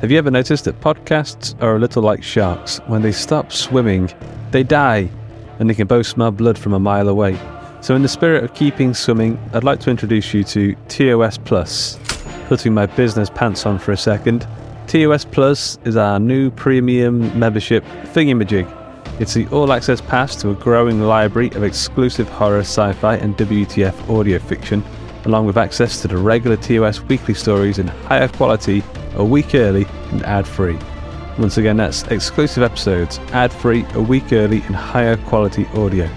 Have you ever noticed that podcasts are a little like sharks? When they stop swimming, they die, and they can both smell blood from a mile away. So, in the spirit of keeping swimming, I'd like to introduce you to TOS Plus. Putting my business pants on for a second, TOS Plus is our new premium membership thingamajig. It's the all access pass to a growing library of exclusive horror, sci fi, and WTF audio fiction, along with access to the regular TOS weekly stories in higher quality a week early and ad free. Once again, that's exclusive episodes, ad free, a week early, and higher quality audio.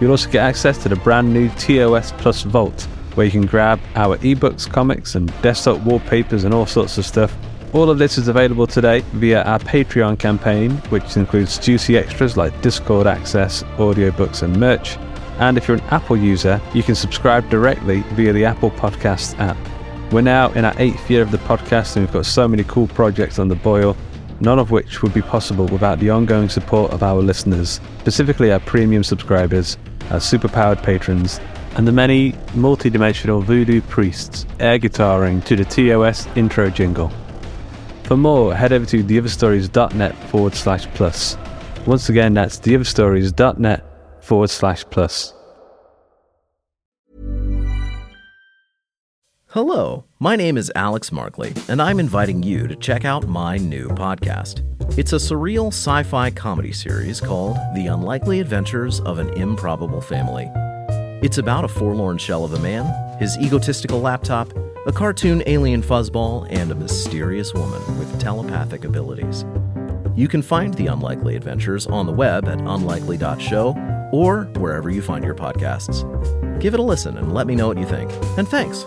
You'll also get access to the brand new TOS Plus Vault, where you can grab our ebooks, comics, and desktop wallpapers and all sorts of stuff. All of this is available today via our Patreon campaign, which includes juicy extras like Discord access, audiobooks, and merch. And if you're an Apple user, you can subscribe directly via the Apple Podcasts app. We're now in our eighth year of the podcast, and we've got so many cool projects on the boil, none of which would be possible without the ongoing support of our listeners, specifically our premium subscribers, our superpowered patrons, and the many multi-dimensional voodoo priests air guitaring to the TOS intro jingle. For more, head over to theotherstories.net forward slash plus. Once again, that's theotherstories.net forward slash plus. Hello, my name is Alex Markley, and I'm inviting you to check out my new podcast. It's a surreal sci fi comedy series called The Unlikely Adventures of an Improbable Family. It's about a forlorn shell of a man, his egotistical laptop, a cartoon alien fuzzball, and a mysterious woman with telepathic abilities. You can find The Unlikely Adventures on the web at unlikely.show or wherever you find your podcasts. Give it a listen and let me know what you think. And thanks.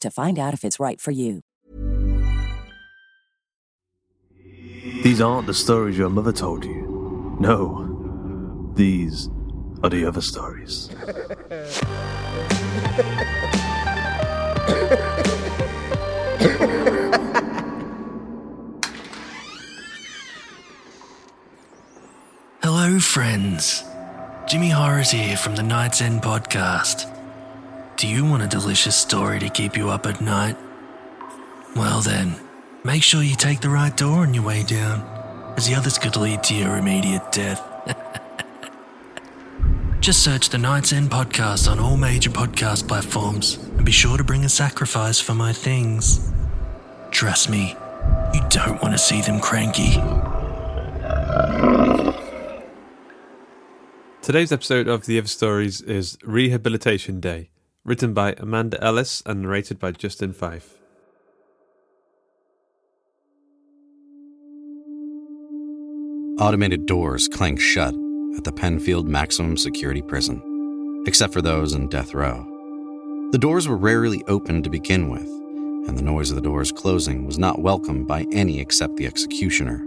to find out if it's right for you. These aren't the stories your mother told you. No, these are the other stories. Hello, friends. Jimmy Horrors here from the Night's End podcast. Do you want a delicious story to keep you up at night? Well, then, make sure you take the right door on your way down, as the others could lead to your immediate death. Just search the Night's End podcast on all major podcast platforms and be sure to bring a sacrifice for my things. Trust me, you don't want to see them cranky. Today's episode of The Other Stories is Rehabilitation Day, written by Amanda Ellis and narrated by Justin Fife. Automated doors clank shut at the Penfield Maximum Security Prison, except for those in death row. The doors were rarely opened to begin with, and the noise of the doors closing was not welcomed by any except the executioner.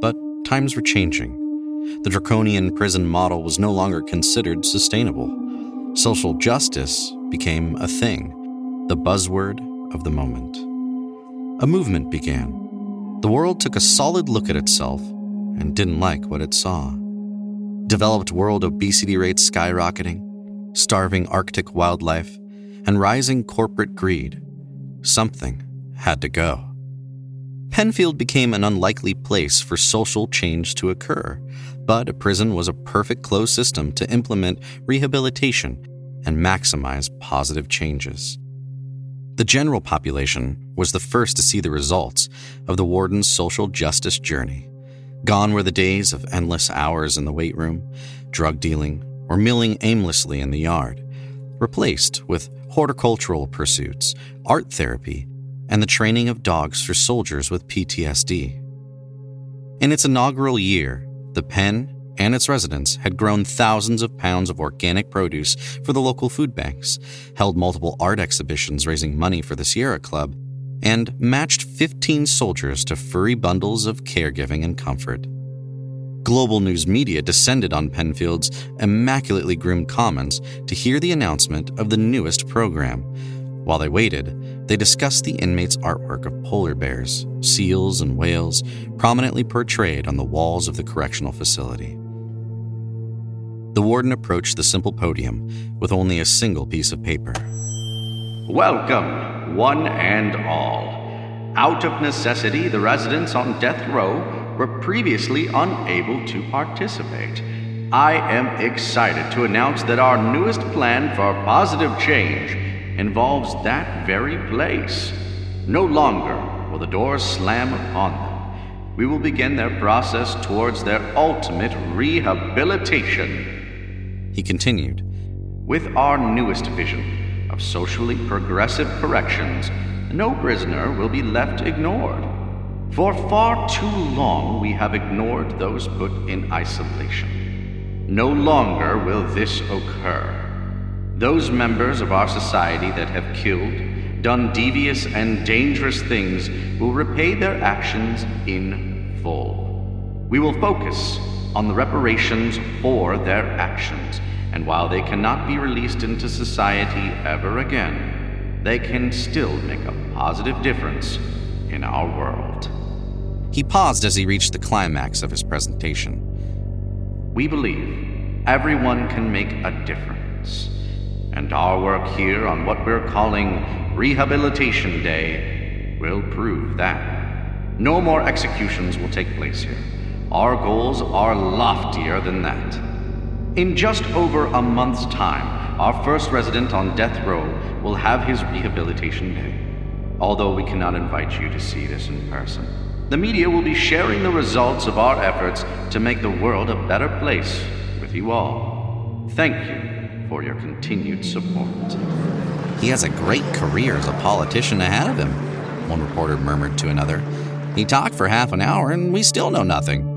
But times were changing. The draconian prison model was no longer considered sustainable. Social justice became a thing, the buzzword of the moment. A movement began. The world took a solid look at itself and didn't like what it saw. Developed world obesity rates skyrocketing, starving Arctic wildlife, and rising corporate greed. Something had to go. Penfield became an unlikely place for social change to occur, but a prison was a perfect closed system to implement rehabilitation and maximize positive changes. The general population was the first to see the results of the warden's social justice journey Gone were the days of endless hours in the weight room, drug dealing, or milling aimlessly in the yard, replaced with horticultural pursuits, art therapy, and the training of dogs for soldiers with PTSD. In its inaugural year, the pen and its residents had grown thousands of pounds of organic produce for the local food banks, held multiple art exhibitions raising money for the Sierra Club, and matched 15 soldiers to furry bundles of caregiving and comfort. Global news media descended on Penfield's immaculately groomed commons to hear the announcement of the newest program. While they waited, they discussed the inmates' artwork of polar bears, seals, and whales prominently portrayed on the walls of the correctional facility. The warden approached the simple podium with only a single piece of paper. Welcome, one and all. Out of necessity, the residents on death row were previously unable to participate. I am excited to announce that our newest plan for positive change involves that very place. No longer will the doors slam upon them. We will begin their process towards their ultimate rehabilitation he continued. With our newest vision of socially progressive corrections, no prisoner will be left ignored. For far too long, we have ignored those put in isolation. No longer will this occur. Those members of our society that have killed, done devious and dangerous things will repay their actions in full. We will focus on the reparations for their actions, and while they cannot be released into society ever again, they can still make a positive difference in our world. He paused as he reached the climax of his presentation. We believe everyone can make a difference, and our work here on what we're calling Rehabilitation Day will prove that. No more executions will take place here. Our goals are loftier than that. In just over a month's time, our first resident on death row will have his rehabilitation day. Although we cannot invite you to see this in person, the media will be sharing the results of our efforts to make the world a better place with you all. Thank you for your continued support. He has a great career as a politician ahead of him, one reporter murmured to another. He talked for half an hour and we still know nothing.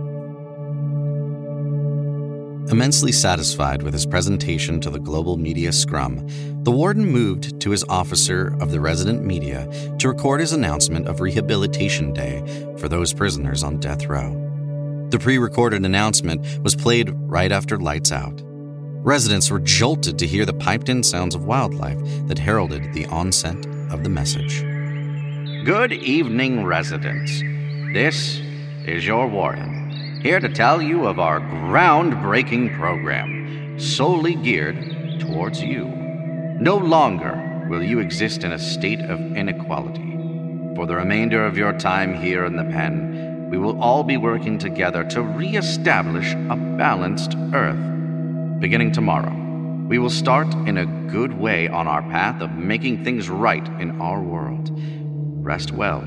Immensely satisfied with his presentation to the global media scrum, the warden moved to his officer of the resident media to record his announcement of Rehabilitation Day for those prisoners on death row. The pre recorded announcement was played right after lights out. Residents were jolted to hear the piped in sounds of wildlife that heralded the onset of the message. Good evening, residents. This is your warden here to tell you of our groundbreaking program, solely geared towards you. No longer will you exist in a state of inequality. For the remainder of your time here in the pen, we will all be working together to re-establish a balanced Earth. Beginning tomorrow, we will start in a good way on our path of making things right in our world. Rest well.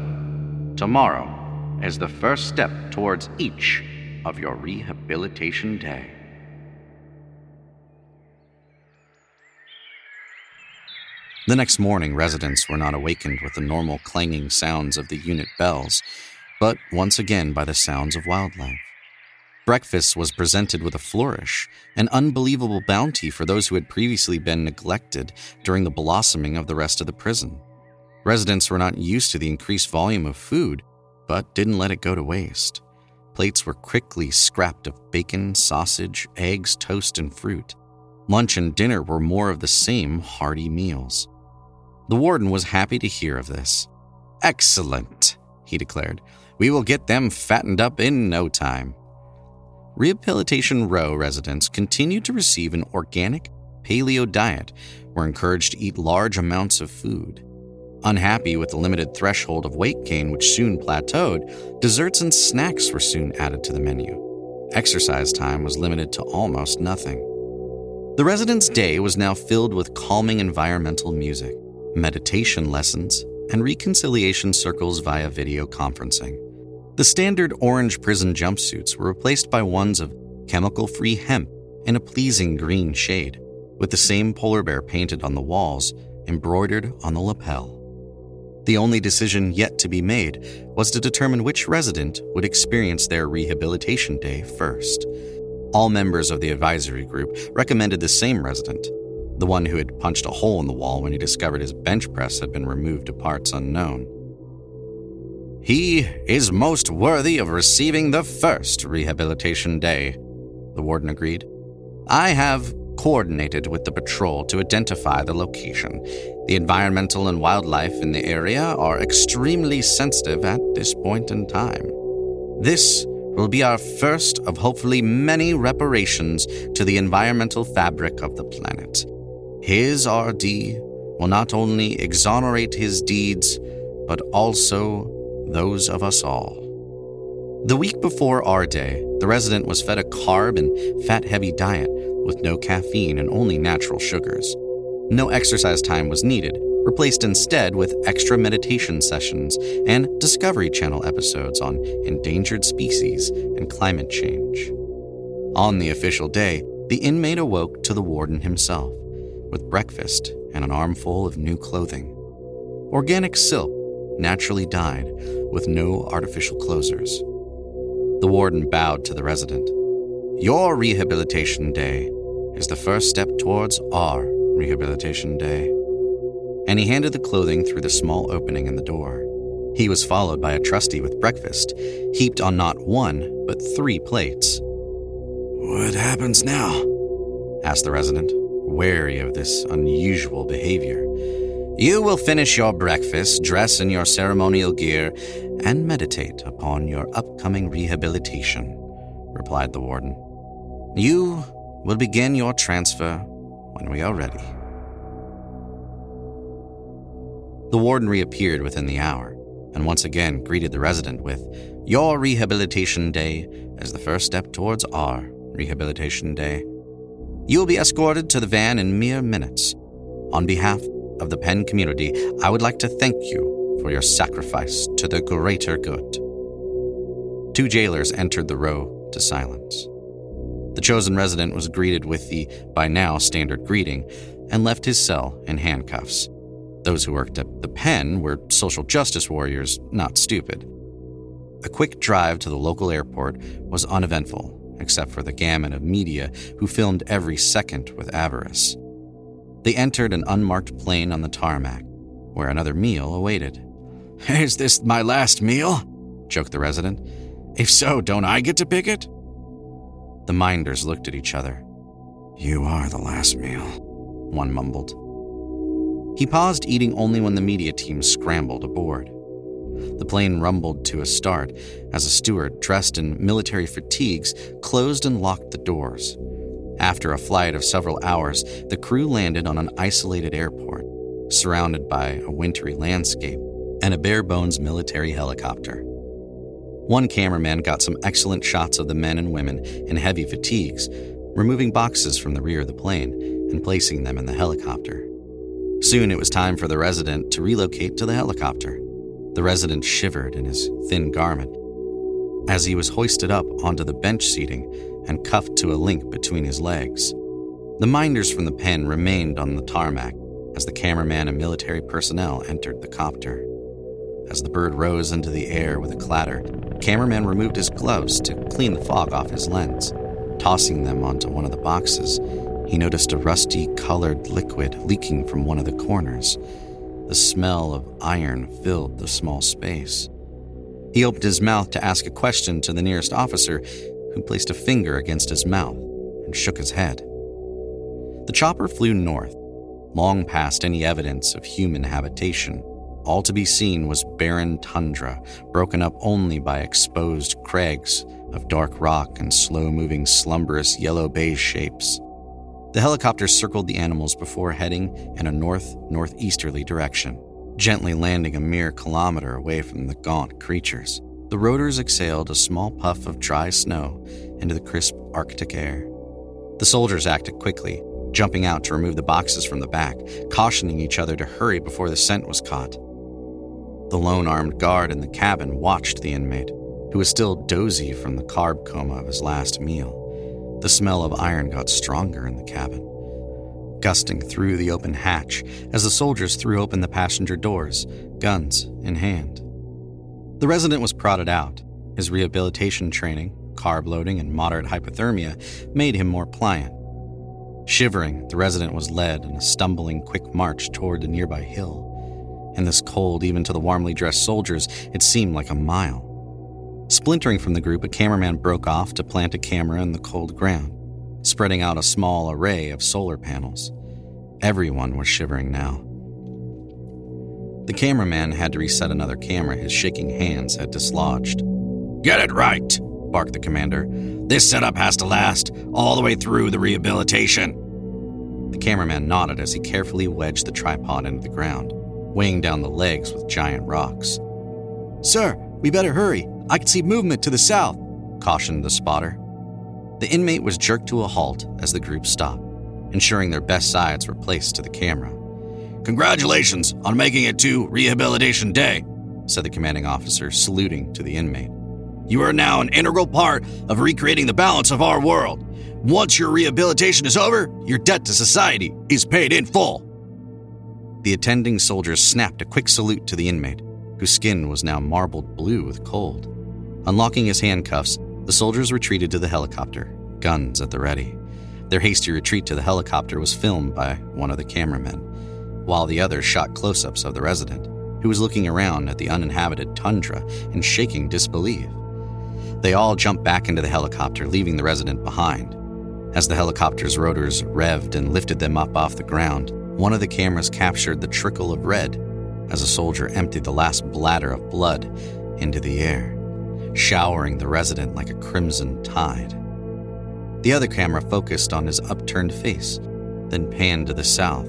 Tomorrow is the first step towards each of your rehabilitation day. The next morning, residents were not awakened with the normal clanging sounds of the unit bells, but once again by the sounds of wildlife. Breakfast was presented with a flourish, an unbelievable bounty for those who had previously been neglected during the blossoming of the rest of the prison. Residents were not used to the increased volume of food, but didn't let it go to waste. Plates were quickly scrapped of bacon, sausage, eggs, toast, and fruit. Lunch and dinner were more of the same hearty meals. The warden was happy to hear of this. Excellent, he declared. We will get them fattened up in no time. Rehabilitation Row residents continued to receive an organic paleo diet, were encouraged to eat large amounts of food. Unhappy with the limited threshold of weight gain, which soon plateaued, desserts and snacks were soon added to the menu. Exercise time was limited to almost nothing. The residents' day was now filled with calming environmental music, meditation lessons, and reconciliation circles via video conferencing. The standard orange prison jumpsuits were replaced by ones of chemical free hemp in a pleasing green shade, with the same polar bear painted on the walls, embroidered on the lapel. The only decision yet to be made was to determine which resident would experience their rehabilitation day first. All members of the advisory group recommended the same resident, the one who had punched a hole in the wall when he discovered his bench press had been removed to parts unknown. He is most worthy of receiving the first rehabilitation day, the warden agreed. I have coordinated with the patrol to identify the location. The environmental and wildlife in the area are extremely sensitive at this point in time. This will be our first of hopefully many reparations to the environmental fabric of the planet. His RD will not only exonerate his deeds, but also those of us all. The week before our day, the resident was fed a carb and fat heavy diet with no caffeine and only natural sugars. No exercise time was needed, replaced instead with extra meditation sessions and Discovery Channel episodes on endangered species and climate change. On the official day, the inmate awoke to the warden himself, with breakfast and an armful of new clothing. Organic silk, naturally dyed, with no artificial closers. The warden bowed to the resident. Your rehabilitation day is the first step towards our rehabilitation day. And he handed the clothing through the small opening in the door. He was followed by a trustee with breakfast, heaped on not one, but three plates. What happens now? asked the resident, wary of this unusual behavior. You will finish your breakfast, dress in your ceremonial gear, and meditate upon your upcoming rehabilitation, replied the warden. You will begin your transfer when we are ready. The warden reappeared within the hour and once again greeted the resident with, Your rehabilitation day as the first step towards our rehabilitation day. You will be escorted to the van in mere minutes. On behalf of the pen community, I would like to thank you for your sacrifice to the greater good. Two jailers entered the row to silence. The chosen resident was greeted with the, by now, standard greeting and left his cell in handcuffs. Those who worked at the pen were social justice warriors, not stupid. A quick drive to the local airport was uneventful, except for the gamut of media who filmed every second with avarice. They entered an unmarked plane on the tarmac, where another meal awaited. Is this my last meal? joked the resident. If so, don't I get to pick it? The minders looked at each other. You are the last meal, one mumbled. He paused eating only when the media team scrambled aboard. The plane rumbled to a start as a steward dressed in military fatigues closed and locked the doors. After a flight of several hours, the crew landed on an isolated airport, surrounded by a wintry landscape and a bare bones military helicopter. One cameraman got some excellent shots of the men and women in heavy fatigues, removing boxes from the rear of the plane and placing them in the helicopter. Soon it was time for the resident to relocate to the helicopter. The resident shivered in his thin garment as he was hoisted up onto the bench seating and cuffed to a link between his legs. The minders from the pen remained on the tarmac as the cameraman and military personnel entered the copter. As the bird rose into the air with a clatter, cameraman removed his gloves to clean the fog off his lens. Tossing them onto one of the boxes, he noticed a rusty colored liquid leaking from one of the corners. The smell of iron filled the small space. He opened his mouth to ask a question to the nearest officer, who placed a finger against his mouth and shook his head. The chopper flew north, long past any evidence of human habitation. All to be seen was barren tundra, broken up only by exposed crags of dark rock and slow moving, slumberous yellow beige shapes. The helicopter circled the animals before heading in a north northeasterly direction, gently landing a mere kilometer away from the gaunt creatures. The rotors exhaled a small puff of dry snow into the crisp Arctic air. The soldiers acted quickly, jumping out to remove the boxes from the back, cautioning each other to hurry before the scent was caught. The lone armed guard in the cabin watched the inmate, who was still dozy from the carb coma of his last meal. The smell of iron got stronger in the cabin, gusting through the open hatch as the soldiers threw open the passenger doors, guns in hand. The resident was prodded out. His rehabilitation training, carb loading, and moderate hypothermia made him more pliant. Shivering, the resident was led in a stumbling, quick march toward the nearby hill. In this cold, even to the warmly dressed soldiers, it seemed like a mile. Splintering from the group, a cameraman broke off to plant a camera in the cold ground, spreading out a small array of solar panels. Everyone was shivering now. The cameraman had to reset another camera his shaking hands had dislodged. Get it right, barked the commander. This setup has to last all the way through the rehabilitation. The cameraman nodded as he carefully wedged the tripod into the ground, weighing down the legs with giant rocks. Sir, we better hurry. I can see movement to the south, cautioned the spotter. The inmate was jerked to a halt as the group stopped, ensuring their best sides were placed to the camera. Congratulations on making it to Rehabilitation Day, said the commanding officer, saluting to the inmate. You are now an integral part of recreating the balance of our world. Once your rehabilitation is over, your debt to society is paid in full. The attending soldiers snapped a quick salute to the inmate, whose skin was now marbled blue with cold. Unlocking his handcuffs, the soldiers retreated to the helicopter, guns at the ready. Their hasty retreat to the helicopter was filmed by one of the cameramen while the other shot close ups of the resident, who was looking around at the uninhabited tundra in shaking disbelief. They all jumped back into the helicopter, leaving the resident behind. As the helicopter's rotors revved and lifted them up off the ground, one of the cameras captured the trickle of red as a soldier emptied the last bladder of blood into the air, showering the resident like a crimson tide. The other camera focused on his upturned face, then panned to the south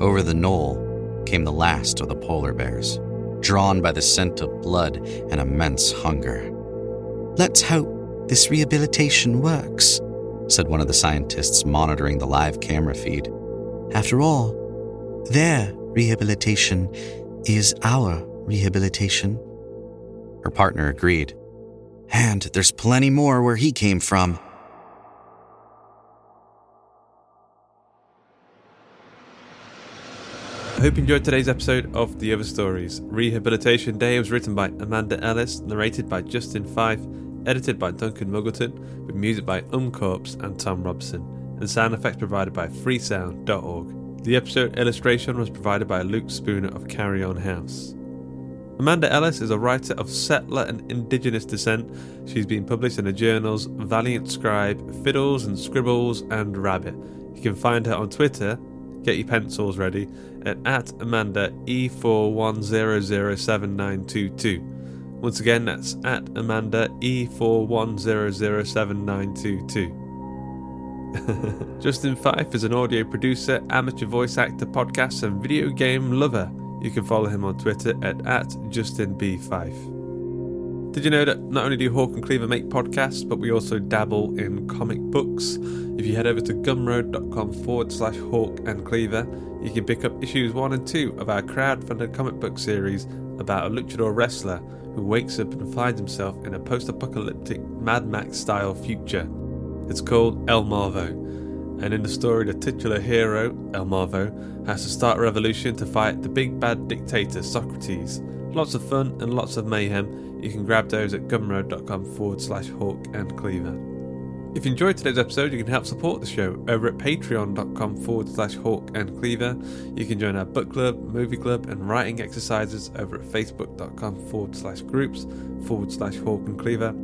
over the knoll came the last of the polar bears, drawn by the scent of blood and immense hunger. Let's hope this rehabilitation works, said one of the scientists monitoring the live camera feed. After all, their rehabilitation is our rehabilitation. Her partner agreed. And there's plenty more where he came from. I hope you enjoyed today's episode of The Other Stories. Rehabilitation Day was written by Amanda Ellis, narrated by Justin Fife, edited by Duncan Muggleton, with music by Umcorps and Thom Robson, and sound effects provided by freesound.org. The episode illustration was provided by Luke Spooner of Carrion House. Amanda Ellis is a writer of settler and indigenous descent. She's been published in the journals Valiant Scribe, Fiddles and Scribbles, and Rabbit. You can find her on Twitter Get your pencils ready at, Amanda E41007922. Once again, that's at Amanda E41007922. Justin Fife is an audio producer, amateur voice actor, podcast, and video game lover. You can follow him on Twitter at, at JustinBFife. Did you know that not only do Hawk and Cleaver make podcasts, but we also dabble in comic books? If you head over to gumroad.com forward slash Hawk and Cleaver, you can pick up issues 1 and 2 of our crowd-funded comic book series about a luchador wrestler who wakes up and finds himself in a post-apocalyptic Mad Max-style future. It's called El Marvo, and in the story the titular hero, El Marvo, has to start a revolution to fight the big bad dictator Socrates. Lots of fun and lots of mayhem you can grab those at gumroad.com forward slash hawk and cleaver. If you enjoyed today's episode, you can help support the show over at patreon.com forward slash hawk and cleaver. You can join our book club, movie club, and writing exercises over at facebook.com forward slash groups forward slash hawk and cleaver.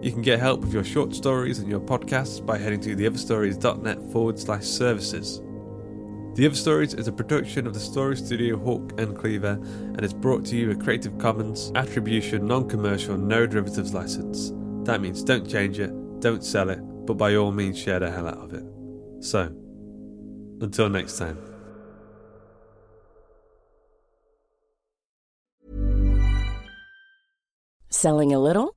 You can get help with your short stories and your podcasts by heading to theotherstories.net forward slash services. The Other Stories is a production of the Story Studio Hawk and Cleaver and is brought to you with Creative Commons Attribution Non Commercial No Derivatives License. That means don't change it, don't sell it, but by all means share the hell out of it. So, until next time. Selling a little